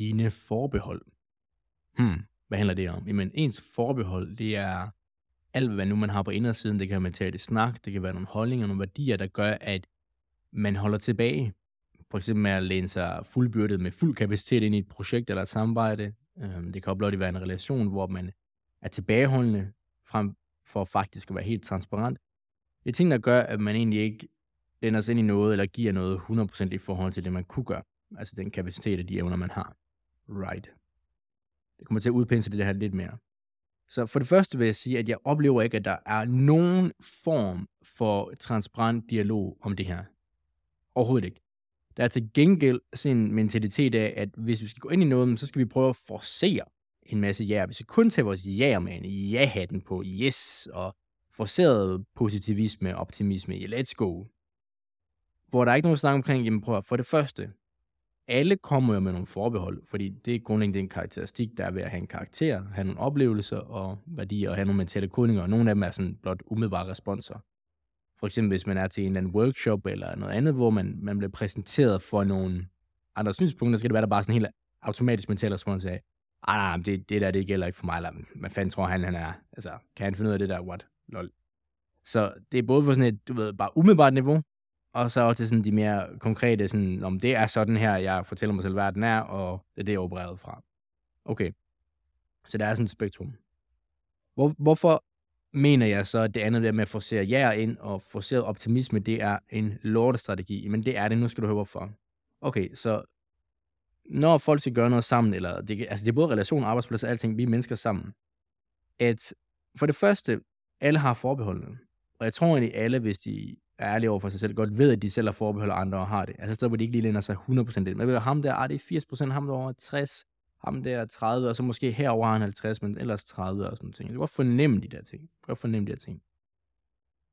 dine forbehold. Hmm, hvad handler det om? Jamen, ens forbehold, det er alt, hvad nu man har på indersiden. Det kan være mentalt snak, det kan være nogle holdninger, nogle værdier, der gør, at man holder tilbage. For eksempel med at læne sig fuldbyrdet med fuld kapacitet ind i et projekt eller et samarbejde. Øhm, det kan blot være en relation, hvor man er tilbageholdende frem for faktisk at være helt transparent. Det er ting, der gør, at man egentlig ikke lænder sig ind i noget, eller giver noget 100% i forhold til det, man kunne gøre. Altså den kapacitet og de evner, man har. Right. Det kommer til at udpensle det her lidt mere. Så for det første vil jeg sige, at jeg oplever ikke, at der er nogen form for transparent dialog om det her. Overhovedet ikke. Der er til gengæld sådan en mentalitet af, at hvis vi skal gå ind i noget, så skal vi prøve at forcere en masse ja. Hvis Vi kun tager vores ja med en ja-hatten på, yes, og forceret positivisme og optimisme i let's go. Hvor der er ikke nogen snak omkring, jamen prøv at, for det første, alle kommer jo med nogle forbehold, fordi det er grundlæggende den karakteristik, der er ved at have en karakter, have nogle oplevelser og værdier, og have nogle mentale kodninger, og nogle af dem er sådan blot umiddelbare responser. For eksempel hvis man er til en eller anden workshop eller noget andet, hvor man, man bliver præsenteret for nogle andre synspunkter, så skal det være der bare sådan en helt automatisk mental respons af, ah, nej, det, det der, det gælder ikke for mig, eller hvad fanden tror han, han er? Altså, kan han finde ud af det der, what? Lol. Så det er både for sådan et, du ved, bare umiddelbart niveau, og så også til sådan de mere konkrete, sådan, om det er sådan her, jeg fortæller mig selv, hvad den er, og det er det, jeg opereret fra. Okay. Så der er sådan et spektrum. Hvor, hvorfor mener jeg så, at det andet der med at forcere jer ind og forcere optimisme, det er en lortestrategi? Men det er det, nu skal du høre hvorfor. Okay, så når folk skal gøre noget sammen, eller det, altså det er både relation, arbejdsplads og alting, vi er mennesker sammen, at for det første, alle har forbeholdene. Og jeg tror egentlig alle, hvis de er ærlige over for sig selv, godt ved, at de selv har forbeholdt andre og har det. Altså så hvor de ikke lige lænder sig 100% ind. Men ved ham der, ah, det er 80%, ham der over 60, ham der 30, og så måske herover han 50, men ellers 30 og sådan noget. Det var fornemme de der ting. Det var fornemme de der ting.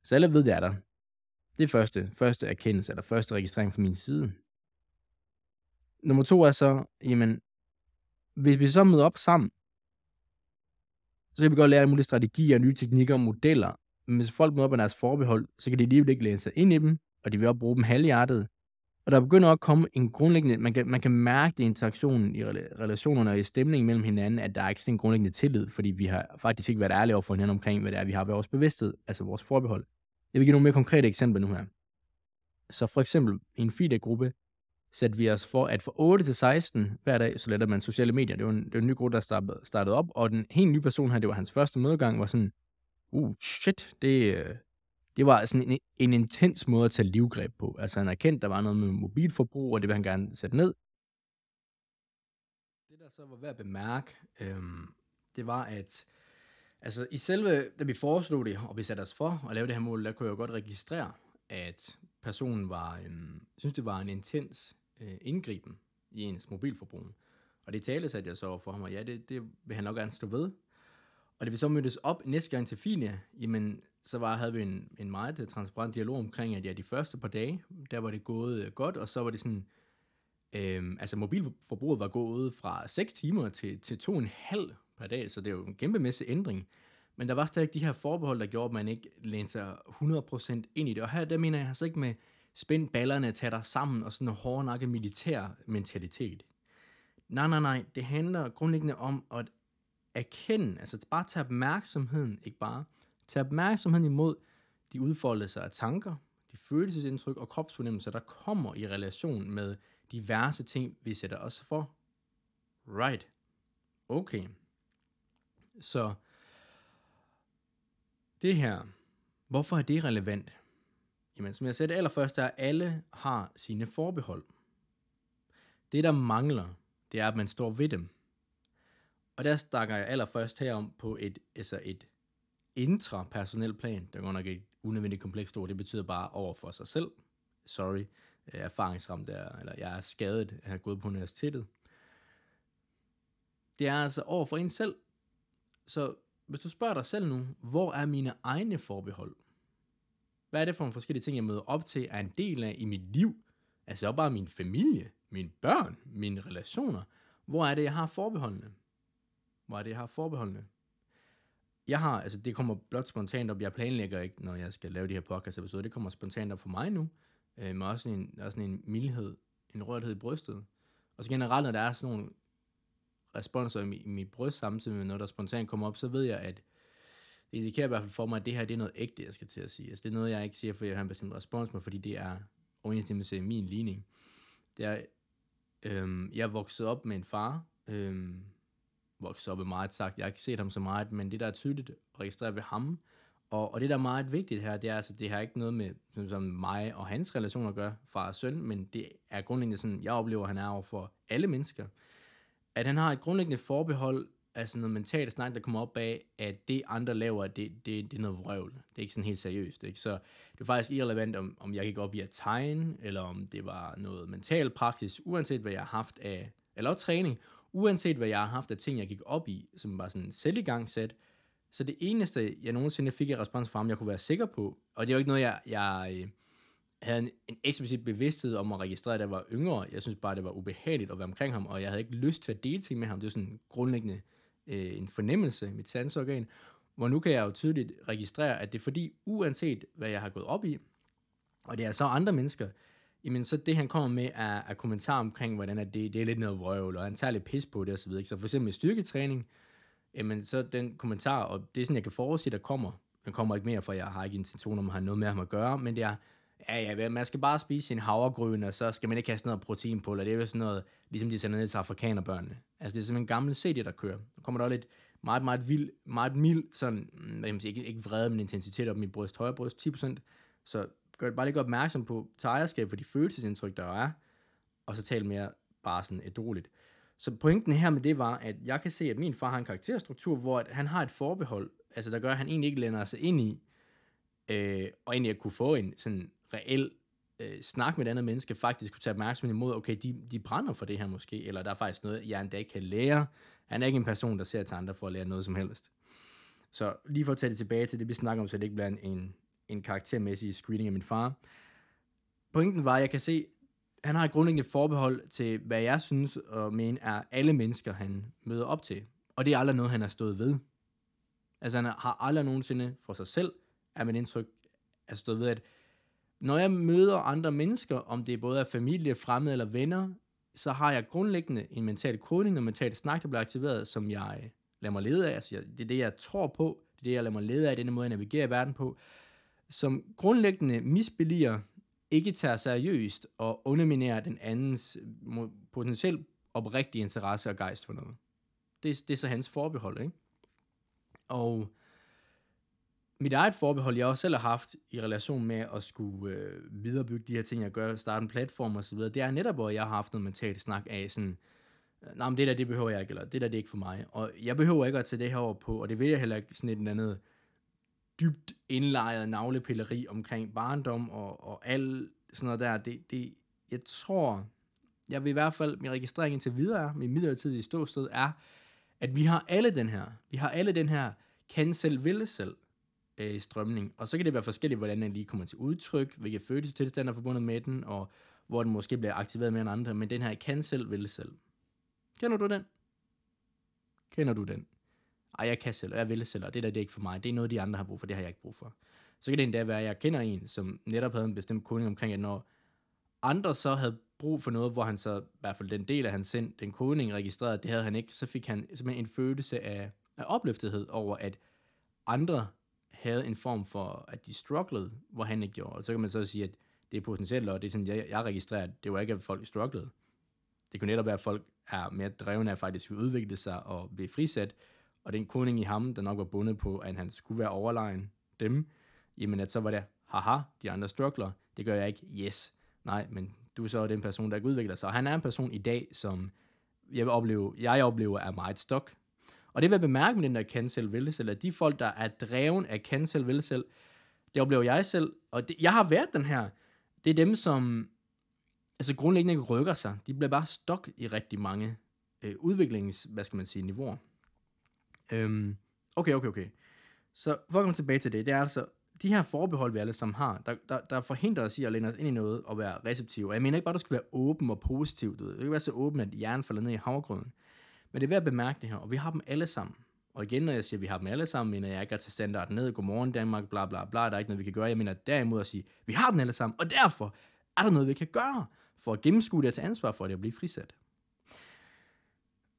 Så alle ved, det er der. Det er første, første erkendelse, eller første registrering fra min side. Nummer to er så, jamen, hvis vi så møder op sammen, så kan vi godt lære alle mulige strategier, nye teknikker og modeller. Men hvis folk møder op med deres forbehold, så kan de alligevel ikke læne sig ind i dem, og de vil også bruge dem halvhjertet. Og der begynder at komme en grundlæggende, man kan, man kan mærke det i interaktionen i relationerne og i stemningen mellem hinanden, at der er ikke sådan en grundlæggende tillid, fordi vi har faktisk ikke været ærlige over for hinanden omkring, hvad det er, vi har ved vores bevidsthed, altså vores forbehold. Jeg vil give nogle mere konkrete eksempler nu her. Så for eksempel i en feedback-gruppe, satte vi os for, at fra 8 til 16 hver dag, så letter man sociale medier. Det var en, det var en ny gruppe, der startede, startede op, og den helt nye person her, det var hans første mødegang, var sådan, uh, shit, det, øh, det var sådan en, en intens måde at tage livgreb på. Altså han erkendte, der var noget med mobilforbrug, og det vil han gerne sætte ned. Det der så var værd at bemærke, øhm, det var, at altså, i selve, da vi foreslog det, og vi satte os for at lave det her mål, der kunne jeg jo godt registrere, at personen var, øhm, synes det var en intens øh, indgriben i ens mobilforbrug. Og det talte satte jeg så for ham, og ja, det, det vil han nok gerne stå ved. Og da vi så mødtes op næste gang til Finia, jamen, så var, havde vi en, en meget øh, transparent dialog omkring, at ja, de første par dage, der var det gået øh, godt, og så var det sådan, øhm, altså mobilforbruget var gået fra 6 timer til, til 2,5 per dag, så det er jo en kæmpemæssig ændring. Men der var stadig de her forbehold, der gjorde, at man ikke lænede sig 100% ind i det. Og her, der mener jeg altså ikke med spænd ballerne, tage dig sammen og sådan en hårdnakket militær mentalitet. Nej, nej, nej. Det handler grundlæggende om at erkende, altså bare tage opmærksomheden, ikke bare, tage opmærksomheden imod de udfoldelser af tanker, de følelsesindtryk og kropsfornemmelser, der kommer i relation med diverse ting, vi sætter os for. Right. Okay. Så det her, hvorfor er det relevant? Jamen, som jeg sagde allerførst, er, at alle har sine forbehold. Det, der mangler, det er, at man står ved dem. Og der snakker jeg allerførst herom på et, altså et intrapersonel plan. Det er nok et unødvendigt komplekst ord. Det betyder bare over for sig selv. Sorry, øh, erfaringsramt der, eller jeg er skadet jeg har gået på universitetet. Det er altså over for en selv. Så hvis du spørger dig selv nu, hvor er mine egne forbehold? Hvad er det for nogle forskellige ting, jeg møder op til, er en del af i mit liv? Altså bare min familie, mine børn, mine relationer. Hvor er det, jeg har forbeholdene? Hvor det, her har forbeholdene? Jeg har, altså det kommer blot spontant op. Jeg planlægger ikke, når jeg skal lave de her podcast episoder. Det kommer spontant op for mig nu. Øh, med også en, også en mildhed, en rørthed i brystet. Og så generelt, når der er sådan nogle responser i, i mit bryst samtidig med noget, der spontant kommer op, så ved jeg, at det indikerer i hvert fald for mig, at det her det er noget ægte, jeg skal til at sige. Altså, det er noget, jeg ikke siger, for jeg har en bestemt respons på, fordi det er overensstemmelse i min ligning. Det er, øhm, jeg er vokset op med en far, øhm, vokset op med meget sagt, jeg har ikke set ham så meget, men det der er tydeligt registreret ved ham, og, og det, der er meget vigtigt her, det er altså, det har ikke noget med som, som mig og hans relation at gøre, far og søn, men det er grundlæggende sådan, jeg oplever, at han er over for alle mennesker. At han har et grundlæggende forbehold, altså noget mentalt snak, der kommer op af, at det andre laver, det, det, det er noget vrøvl. Det er ikke sådan helt seriøst. Ikke? Så det er faktisk irrelevant, om, om jeg gik op i at tegne, eller om det var noget mental praksis, uanset hvad jeg har haft af, eller træning, uanset hvad jeg har haft af ting, jeg gik op i, som var sådan selv i gang sat, så det eneste, jeg nogensinde fik i respons fra ham, jeg kunne være sikker på, og det er jo ikke noget, jeg, jeg øh, havde en, en eksplicit bevidsthed om at registrere, da jeg var yngre. Jeg synes bare, det var ubehageligt at være omkring ham, og jeg havde ikke lyst til at dele ting med ham. Det er sådan grundlæggende øh, en fornemmelse, mit sansorgan, hvor nu kan jeg jo tydeligt registrere, at det er fordi, uanset hvad jeg har gået op i, og det er så andre mennesker, jamen så det han kommer med er, er kommentarer omkring, hvordan det, det er lidt noget vrøvl, og han tager lidt pis på det osv. Så, så for eksempel med styrketræning, jamen så den kommentar, og det er sådan, jeg kan forudse, der kommer, den kommer ikke mere, for jeg har ikke intention om at have noget med ham at gøre, men det er, ja, ja, man skal bare spise sin havregryn, og så skal man ikke have sådan noget protein på, eller det er jo sådan noget, ligesom de sender ned til afrikanerbørnene. Altså det er simpelthen en gammel CD, der kører. Der kommer der lidt meget, meget vild, meget mild, sådan, jeg hvad sige, ikke, ikke vrede, men intensitet op i mit bryst, højre bryst, 10%. Så gør bare lige opmærksom på tagerskab for de følelsesindtryk, der er, og så tale mere bare sådan ædroligt. Så pointen her med det var, at jeg kan se, at min far har en karakterstruktur, hvor at han har et forbehold, altså der gør, at han egentlig ikke lænder sig ind i, øh, og egentlig at kunne få en sådan reel øh, snak med et andet menneske, faktisk kunne tage opmærksomhed imod, okay, de, de brænder for det her måske, eller der er faktisk noget, jeg endda kan lære. Han er ikke en person, der ser til andre for at lære noget som helst. Så lige for at tage det tilbage til det, vi snakker om, så det ikke bliver en, en karaktermæssig screening af min far. Pointen var, at jeg kan se, han har et grundlæggende forbehold til, hvad jeg synes og mener er alle mennesker, han møder op til. Og det er aldrig noget, han har stået ved. Altså han har aldrig nogensinde for sig selv, er mit indtryk, er stået ved, at når jeg møder andre mennesker, om det er både af familie, fremmede eller venner, så har jeg grundlæggende en mental kodning og mental snak, der bliver aktiveret, som jeg lader mig lede af. Altså, det er det, jeg tror på. Det er det, jeg lader mig lede af, den måde, jeg navigerer i verden på. Som grundlæggende misbeliger ikke tager seriøst og underminerer den andens potentielt oprigtige interesse og gejst for noget. Det, det er så hans forbehold, ikke? Og mit eget forbehold, jeg også selv har haft i relation med at skulle øh, viderebygge de her ting, jeg gør, starte en platform og så videre, det er netop, hvor jeg har haft noget mentalt snak af sådan, nej, men det der, det behøver jeg ikke, eller det der, det er ikke for mig. Og jeg behøver ikke at tage det her over på, og det vil jeg heller ikke sådan et andet dybt indlejret navlepilleri omkring barndom og, og alt sådan noget der. Det, det, jeg tror, jeg vil i hvert fald, min registrering indtil videre, min midlertidige ståsted er, at vi har alle den her, vi har alle den her, kan selv, ville selv, øh, strømning. Og så kan det være forskelligt, hvordan den lige kommer til udtryk, hvilke følelsestilstande er forbundet med den, og hvor den måske bliver aktiveret mere end andre. Men den her kan selv, vil selv. Kender du den? Kender du den? Ej, jeg kan selv, og jeg vil selv, og det der det er ikke for mig. Det er noget, de andre har brug for, det har jeg ikke brug for. Så kan det endda være, at jeg kender en, som netop havde en bestemt kodning omkring, at når andre så havde brug for noget, hvor han så, i hvert fald den del af hans sind, den kodning registreret, det havde han ikke, så fik han simpelthen en følelse af, af opløftethed over, at andre havde en form for, at de strugglede, hvor han ikke gjorde. Og så kan man så sige, at det er potentielt, og det er sådan, jeg, jeg registrerer, det var ikke, at folk strugglede. Det kunne netop være, at folk er mere drevne af faktisk at udvikle sig og blive frisat, og den kodning i ham, der nok var bundet på, at han skulle være overlegen dem, jamen at så var det, haha, de andre struggler, det gør jeg ikke, yes. Nej, men du er så den person, der udvikler sig. Og han er en person i dag, som jeg, vil opleve, jeg oplever er meget stok. Og det vil jeg bemærke med den der cancel vil selv, at de folk, der er dreven af cancel vil selv, det oplever jeg selv, og det, jeg har været den her, det er dem, som altså grundlæggende ikke rykker sig. De bliver bare stok i rigtig mange øh, udviklings, hvad skal man sige, niveauer. Øhm, okay, okay, okay. Så for at komme tilbage til det, det er altså, de her forbehold, vi alle sammen har, der, der, der forhindrer os i at læne os ind i noget og være receptive. Og jeg mener ikke bare, at du skal være åben og positiv. Du ved. Du kan være så åben, at hjernen falder ned i havgrøden. Men det er værd at bemærke det her, og vi har dem alle sammen. Og igen, når jeg siger, at vi har dem alle sammen, mener jeg ikke at tage standarden ned, godmorgen Danmark, bla bla bla, der er ikke noget, vi kan gøre. Jeg mener derimod at sige, at vi har dem alle sammen, og derfor er der noget, vi kan gøre for at gennemskue det og tage ansvar for det og blive frisat.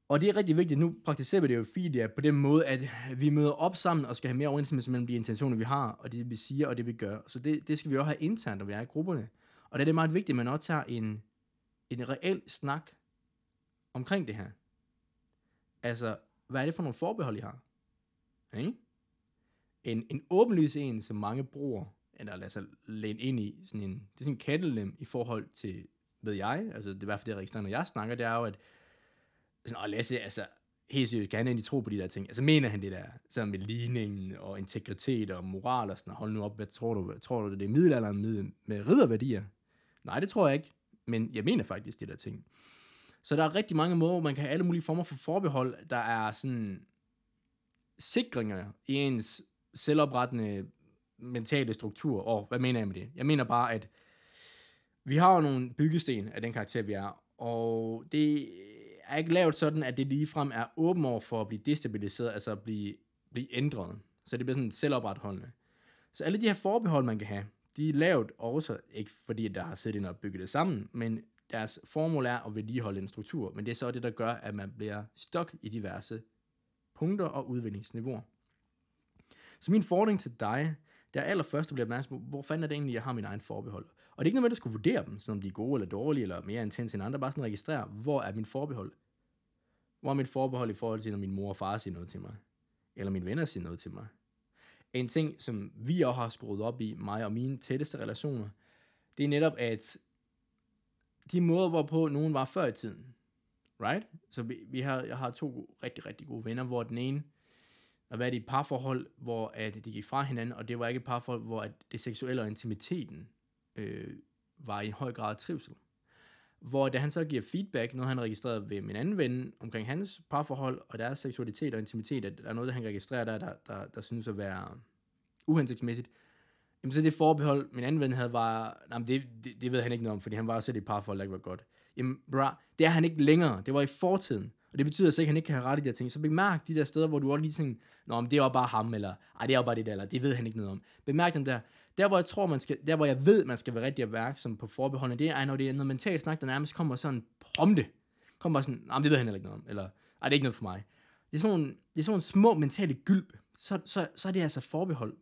Og det er rigtig vigtigt, nu praktiserer vi det jo fint, ja, på den måde, at vi møder op sammen og skal have mere overensstemmelse mellem de intentioner, vi har, og det vi siger, og det vi gør. Så det, det skal vi også have internt, når vi er i grupperne. Og det er det meget vigtigt, at man også tager en, en reel snak omkring det her. Altså, hvad er det for nogle forbehold, I har? Okay? En, en åbenlys en, som mange bruger, eller lader sig læne ind i, sådan en, det er sådan en kattelem i forhold til, ved jeg, altså det er i hvert fald det registrering, når jeg snakker, det er jo, at sådan, og Lasse, altså, helt seriøst, kan han egentlig tro på de der ting? Altså, mener han det der, sådan med ligningen og integritet og moral og sådan, hold nu op, hvad tror du, hvad, tror du det er middelalderen med, med ridderværdier? Nej, det tror jeg ikke, men jeg mener faktisk de der ting. Så der er rigtig mange måder, hvor man kan have alle mulige former for forbehold, der er sådan sikringer i ens selvoprettende mentale struktur. Og hvad mener jeg med det? Jeg mener bare, at vi har jo nogle byggesten af den karakter, vi er, og det er ikke lavet sådan, at det ligefrem er åben over for at blive destabiliseret, altså at blive, blive ændret. Så det bliver sådan selvopretholdende. Så alle de her forbehold, man kan have, de er lavet også, ikke fordi der har siddet ind og bygget det sammen, men deres formål er at vedligeholde en struktur, men det er så det, der gør, at man bliver stok i diverse punkter og udviklingsniveauer. Så min fordring til dig, der allerførst bliver opmærksom på, hvor fanden er det egentlig, jeg har min egen forbehold. Og det er ikke noget med, at du skulle vurdere dem, sådan om de er gode eller dårlige, eller mere intense end andre, bare sådan registrere, hvor er min forbehold. Hvor er mit forbehold i forhold til, når min mor og far siger noget til mig? Eller mine venner siger noget til mig? En ting, som vi også har skruet op i, mig og mine tætteste relationer, det er netop, at de måder, hvorpå nogen var før i tiden. Right? Så vi, vi har, jeg har to rigtig, rigtig gode venner, hvor den ene at være i et parforhold, hvor at de gik fra hinanden, og det var ikke et parforhold, hvor at det seksuelle og intimiteten øh, var i høj grad trivsel. Hvor da han så giver feedback, noget han registreret ved min anden ven, omkring hans parforhold og deres seksualitet og intimitet, at der er noget, han registrerer der, der, der, der synes at være uhensigtsmæssigt, Jamen så det forbehold, min anden ven havde, var, nej, det, det, det ved han ikke noget om, fordi han var selv i et parforhold, der ikke var godt. Jamen, bra, det er han ikke længere. Det var i fortiden. Og det betyder så ikke, at han ikke kan have ret i de her ting. Så bemærk de der steder, hvor du også lige tænker, Nå, men det er jo bare ham, eller ej, det er jo bare det der, eller det ved han ikke noget om. Bemærk dem der. Der, hvor jeg tror, man skal, der, hvor jeg ved, man skal være rigtig opmærksom på forbeholdene, det er, når det er noget mentalt snak, der nærmest kommer sådan prompte. Kommer bare sådan, nej, det ved han heller ikke noget om, eller ej, det er ikke noget for mig. Det er sådan, det er sådan små mentale gylp. Så, så, så er det altså forbehold.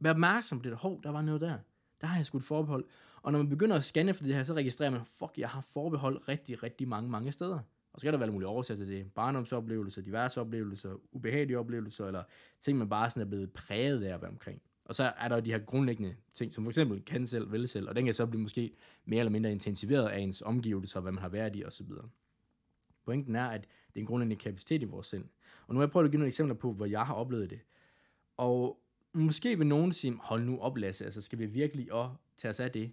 Vær opmærksom på det. Hov, der var noget der. Der har jeg sgu et forbehold. Og når man begynder at scanne for det her, så registrerer man, fuck, jeg har forbehold rigtig, rigtig mange, mange steder. Og så kan der være mulige årsager til det. Barndomsoplevelser, diverse oplevelser, ubehagelige oplevelser, eller ting, man bare sådan er blevet præget af at være omkring. Og så er der jo de her grundlæggende ting, som for eksempel kan selv, vil selv, og den kan så blive måske mere eller mindre intensiveret af ens omgivelser, hvad man har været i osv. Pointen er, at det er en grundlæggende kapacitet i vores sind. Og nu har jeg prøvet at give nogle eksempler på, hvor jeg har oplevet det. Og måske vil nogen sige, hold nu op Lasse, altså skal vi virkelig også tage os af det?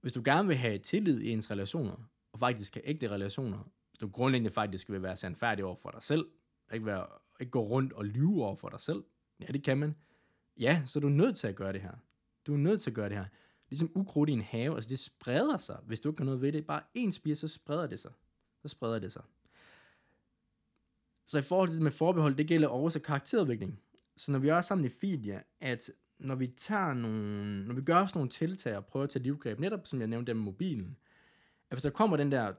Hvis du gerne vil have tillid i ens relationer, og faktisk have ægte relationer, du grundlæggende faktisk vil være sandfærdig over for dig selv, ikke, være, ikke gå rundt og lyve over for dig selv, ja det kan man, ja, så er du nødt til at gøre det her. Du er nødt til at gøre det her. Ligesom ukrudt i en have, altså det spreder sig, hvis du ikke gør noget ved det. Bare en spire, så spreder det sig. Så spreder det sig. Så i forhold til det med forbehold, det gælder også karakterudvikling. Så når vi er sammen i Filia, at når vi tager nogle, når vi gør os nogle tiltag og prøver at tage livgreb, netop som jeg nævnte med mobilen, at hvis der kommer den der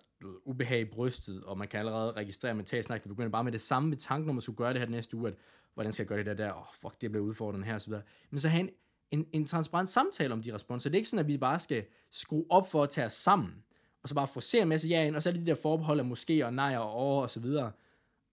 ubehag i brystet, og man kan allerede registrere med snak, der begynder bare med det samme med tanken, om man skulle gøre det her næste uge, at hvordan skal jeg gøre det der der, oh, fuck, det bliver udfordrende her, og så videre. Men så have en, en, en transparent samtale om de responser. Det er ikke sådan, at vi bare skal skrue op for at tage os sammen, og så bare forcere en masse ja ind, og så er det de der forbehold af måske og nej og over og så videre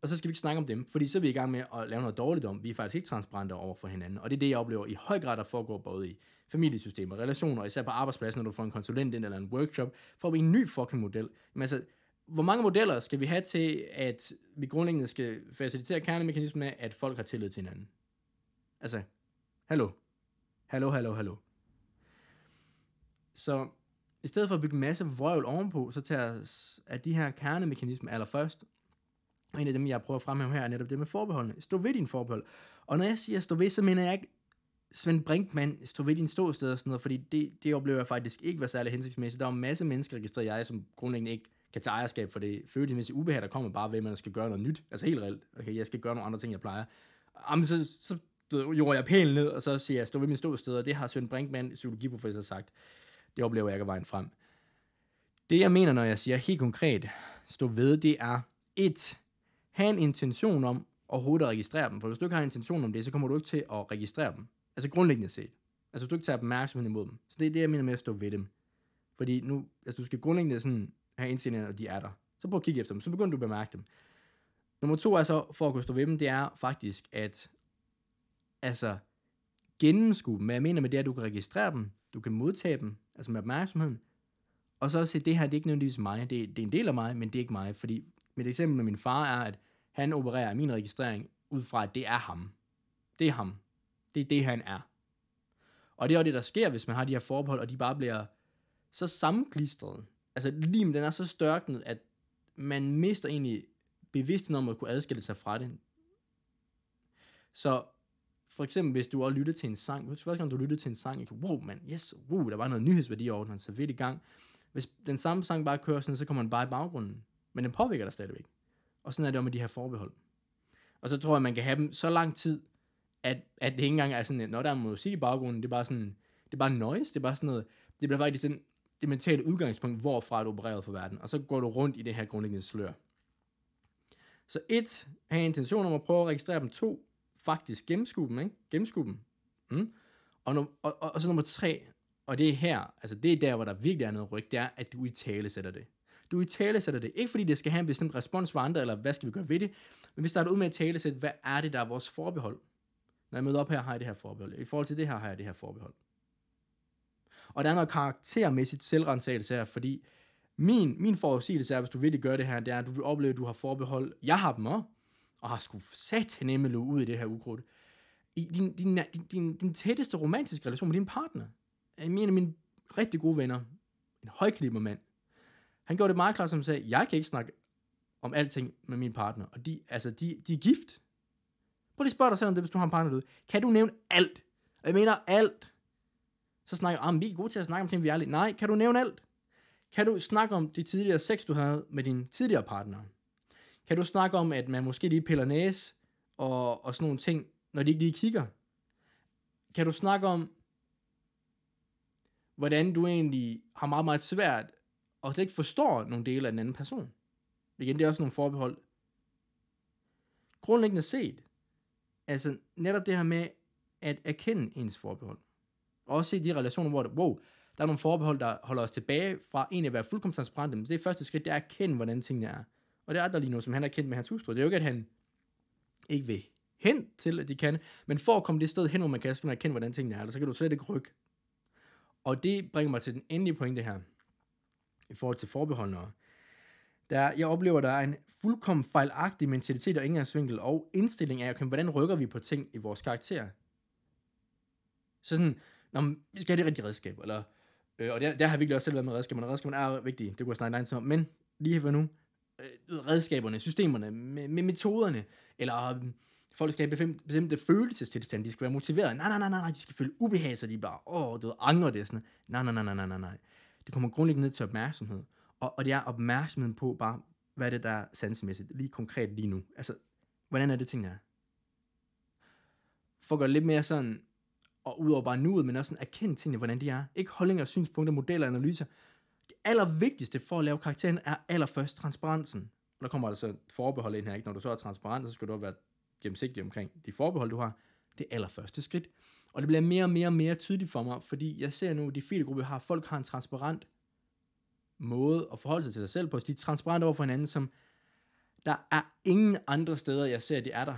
og så skal vi ikke snakke om dem, fordi så er vi i gang med at lave noget dårligt om. Vi er faktisk ikke transparente over for hinanden, og det er det, jeg oplever i høj grad, der foregår både i familiesystemer, relationer, især på arbejdspladsen, når du får en konsulent ind eller en workshop, får vi en ny fucking model. Men altså, hvor mange modeller skal vi have til, at vi grundlæggende skal facilitere kernemekanismen af, at folk har tillid til hinanden? Altså, hallo. Hallo, hallo, hallo. Så i stedet for at bygge en masse vrøvl ovenpå, så tager at de her kernemekanismer allerførst, og en af dem, jeg prøver at fremhæve her, er netop det med forbeholdene. Stå ved din forbehold. Og når jeg siger stå ved, så mener jeg ikke Svend Brinkmann, stod ved din ståsted og sådan noget, fordi det, det oplever jeg faktisk ikke var særlig hensigtsmæssigt. Der er en masse mennesker, registreret jeg, som grundlæggende ikke kan tage ejerskab for det følelsesmæssige ubehag, der kommer bare ved, at man skal gøre noget nyt. Altså helt reelt. Okay, jeg skal gøre nogle andre ting, jeg plejer. Jamen, så, så gjorde jeg pælen ned, og så siger jeg, stå ved min ståsted, og det har Svend Brinkmann, psykologiprofessor, sagt. Det oplever jeg ikke vejen frem. Det jeg mener, når jeg siger helt konkret, stå ved, det er et, have en intention om overhovedet at registrere dem. For hvis du ikke har en intention om det, så kommer du ikke til at registrere dem. Altså grundlæggende set. Altså hvis du ikke tager opmærksomhed imod dem. Så det er det, jeg mener med at stå ved dem. Fordi nu, altså du skal grundlæggende sådan have indstillinger, og de er der. Så prøv at kigge efter dem, så begynder du at bemærke dem. Nummer to er så, for at kunne stå ved dem, det er faktisk at, altså, gennemskue dem. Hvad jeg mener med det, er, at du kan registrere dem, du kan modtage dem, altså med opmærksomheden, og så se, det her, det er ikke nødvendigvis mig, det, det er en del af mig, men det er ikke mig, fordi mit eksempel med min far er, at han opererer min registrering ud fra, at det er ham. Det er ham. Det er det, han er. Og det er jo det, der sker, hvis man har de her forbehold, og de bare bliver så sammenklistret. Altså lim, den er så størknet, at man mister egentlig bevidstheden om at kunne adskille sig fra det. Så for eksempel, hvis du også lytter til en sang, hvis første gang du lytter til en sang, ikke? wow, man, yes, wow, der var noget nyhedsværdi over den, så vidt i gang. Hvis den samme sang bare kører sådan, så kommer den bare i baggrunden. Men den påvirker dig stadigvæk. Og sådan er det om med de her forbehold. Og så tror jeg, man kan have dem så lang tid, at, at det ikke engang er sådan, at når der er musik i baggrunden, det er bare sådan, det er bare noise, det er bare sådan noget, det bliver faktisk den, det mentale udgangspunkt, hvorfra du opererer for verden, og så går du rundt i det her grundlæggende slør. Så et, have intention om at prøve at registrere dem. To, faktisk gennemskue dem, ikke? Gennemskue dem. Mm. Og, no, og, og, og, så nummer tre, og det er her, altså det er der, hvor der virkelig er noget ryg, det er, at du i tale sætter det. Du i tale sætter det. Ikke fordi det skal have en bestemt respons for andre, eller hvad skal vi gøre ved det, men vi starter ud med at tale sætte, hvad er det, der er vores forbehold? Når jeg møder op her, har jeg det her forbehold. I forhold til det her, har jeg det her forbehold. Og der er noget karaktermæssigt selvrensagelse her, fordi min, min forudsigelse er, hvis du virkelig gør det her, det er, at du vil opleve, at du har forbehold. Jeg har dem også, og har sgu sat nemme ud i det her ukrudt. I din, din, din, din, din tætteste romantiske relation med din partner. En af mine rigtig gode venner, en højkaliber mand, han gjorde det meget klart, som sagde, jeg kan ikke snakke om alting med min partner. Og de, altså, de, de er gift. Prøv lige at spørge dig selv om det, hvis du har en partner derude. Kan du nævne alt? Og jeg mener alt. Så snakker jeg, ah, vi er gode til at snakke om ting, vi er ærlige. Nej, kan du nævne alt? Kan du snakke om de tidligere sex, du havde med din tidligere partner? Kan du snakke om, at man måske lige piller næse og, og sådan nogle ting, når de ikke lige kigger? Kan du snakke om, hvordan du egentlig har meget, meget svært og slet ikke forstår nogle dele af den anden person? Igen, det er også nogle forbehold. Grundlæggende set, altså netop det her med at erkende ens forbehold. Også i de relationer, hvor det, wow, der er nogle forbehold, der holder os tilbage fra egentlig at være fuldkommen transparente. Men det første skridt, det er at erkende, hvordan tingene er. Og det er der lige nu, som han har kendt med hans hustru. Det er jo ikke, at han ikke vil hen til, at de kan, men for at komme det sted hen, hvor man kan, skal man erkende, hvordan tingene er, så kan du slet ikke rykke. Og det bringer mig til den endelige pointe her, i forhold til forbeholdene. Der, jeg oplever, der er en fuldkommen fejlagtig mentalitet og indgangsvinkel og indstilling af, okay, hvordan rykker vi på ting i vores karakter. Så sådan, når vi skal have det rigtige redskab, eller, øh, og der, der har jeg virkelig også selv været med redskaberne, redskaberne er vigtige, det kunne jeg snakke lang om, men lige her nu, øh, redskaberne, systemerne, med, med metoderne, eller øh, folk skal have bestemte følelsestilstand, de skal være motiveret. Nej, nej, nej, nej, nej, de skal føle ubehag, så de bare, åh, du ved, det, sådan Nej, nej, nej, nej, nej, nej, nej. Det kommer grundlæggende ned til opmærksomhed. Og, og det er opmærksomheden på bare, hvad er det, der er sansemæssigt, lige konkret lige nu. Altså, hvordan er det ting, der er? For at gøre lidt mere sådan, og udover bare nuet, men også sådan erkende tingene, hvordan de er. Ikke holdninger, synspunkter, modeller, analyser. Det allervigtigste for at lave karakteren er allerførst transparensen. Og der kommer altså forbehold ind her, ikke? Når du så er transparent, så skal du også være gennemsigtig omkring de forbehold, du har. Det er allerførste skridt. Og det bliver mere og mere og mere tydeligt for mig, fordi jeg ser nu, at de fire grupper har, folk har en transparent måde at forholde sig til sig selv på. Så de er transparente over for hinanden, som der er ingen andre steder, jeg ser, at de er der.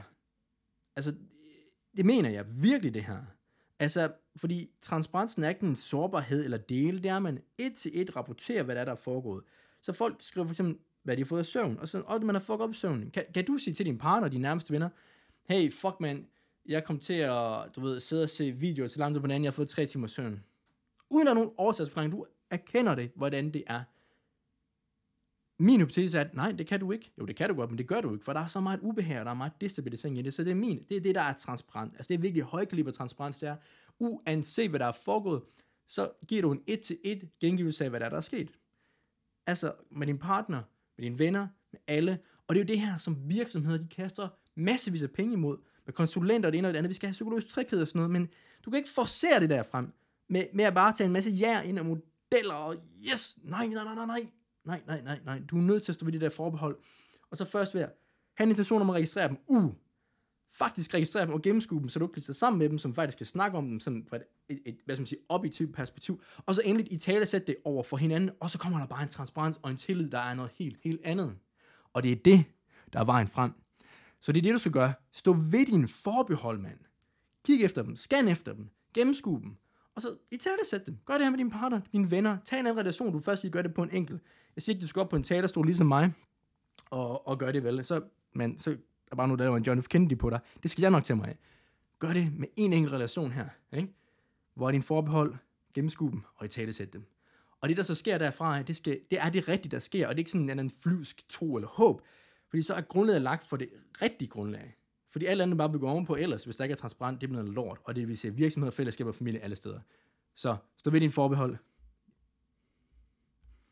Altså, det mener jeg virkelig det her. Altså, fordi transparensen er ikke en sårbarhed eller dele, det er, at man et til et rapporterer, hvad der er, der er foregået. Så folk skriver for eksempel, hvad de har fået af søvn, og så, og man har fucket op i søvn. Kan, kan du sige til din partner, dine nærmeste venner, hey, fuck man, jeg kom til at, du ved, sidde og se videoer til langt på den anden, jeg har fået tre timer søvn. Uden at nogen oversættelsesforklaring, du erkender det, hvordan det er. Min hypotese er, at nej, det kan du ikke. Jo, det kan du godt, men det gør du ikke, for der er så meget ubehag, og der er meget destabilisering i det, så det er min, det er det, der er transparent. Altså det er virkelig højkaliber transparens, det er, uanset hvad der er foregået, så giver du en et til et gengivelse af, hvad der er, der er sket. Altså med din partner, med dine venner, med alle. Og det er jo det her, som virksomheder, de kaster massevis af penge imod, med konsulenter og det ene og det andet. Vi skal have psykologisk tryghed og sådan noget, men du kan ikke forcere det der frem, med, med at bare tage en masse jær ind og modeller, og yes, nej, nej, nej, nej, nej, nej, nej, nej, nej. Du er nødt til at stå ved det der forbehold. Og så først ved at have en intention om at registrere dem. Uh, faktisk registrere dem og gennemskue dem, så du kan bliver sammen med dem, som faktisk skal snakke om dem, som fra et, et, et hvad skal man sige, objektivt perspektiv, og så endelig i tale sætte det over for hinanden, og så kommer der bare en transparens og en tillid, der er noget helt, helt andet. Og det er det, der er vejen frem. Så det er det, du skal gøre. Stå ved din forbehold, mand. Kig efter dem, scan efter dem, gennemskue dem, og så i tale sætte dem. Gør det her med dine partner, dine venner. Tag en anden relation, du først lige gør det på en enkelt. Jeg siger ikke, du skal op på en talerstol ligesom mig, og, og gør det vel. Så, men, så er bare nu, der var en John F. Kennedy på dig. Det skal jeg nok tage mig af. Gør det med en enkelt relation her. Ikke? Hvor er din forbehold, gennemskue dem, og i tale sætte dem. Og det, der så sker derfra, det, skal, det er det rigtige, der sker, og det er ikke sådan en anden flyvsk tro eller håb, fordi så er grundlaget lagt for det rigtige grundlag. Fordi alt andet bare bygger ovenpå ellers, hvis der ikke er transparent, det bliver noget lort, og det vil sige virksomheder, fællesskaber og familie alle steder. Så stå ved din forbehold,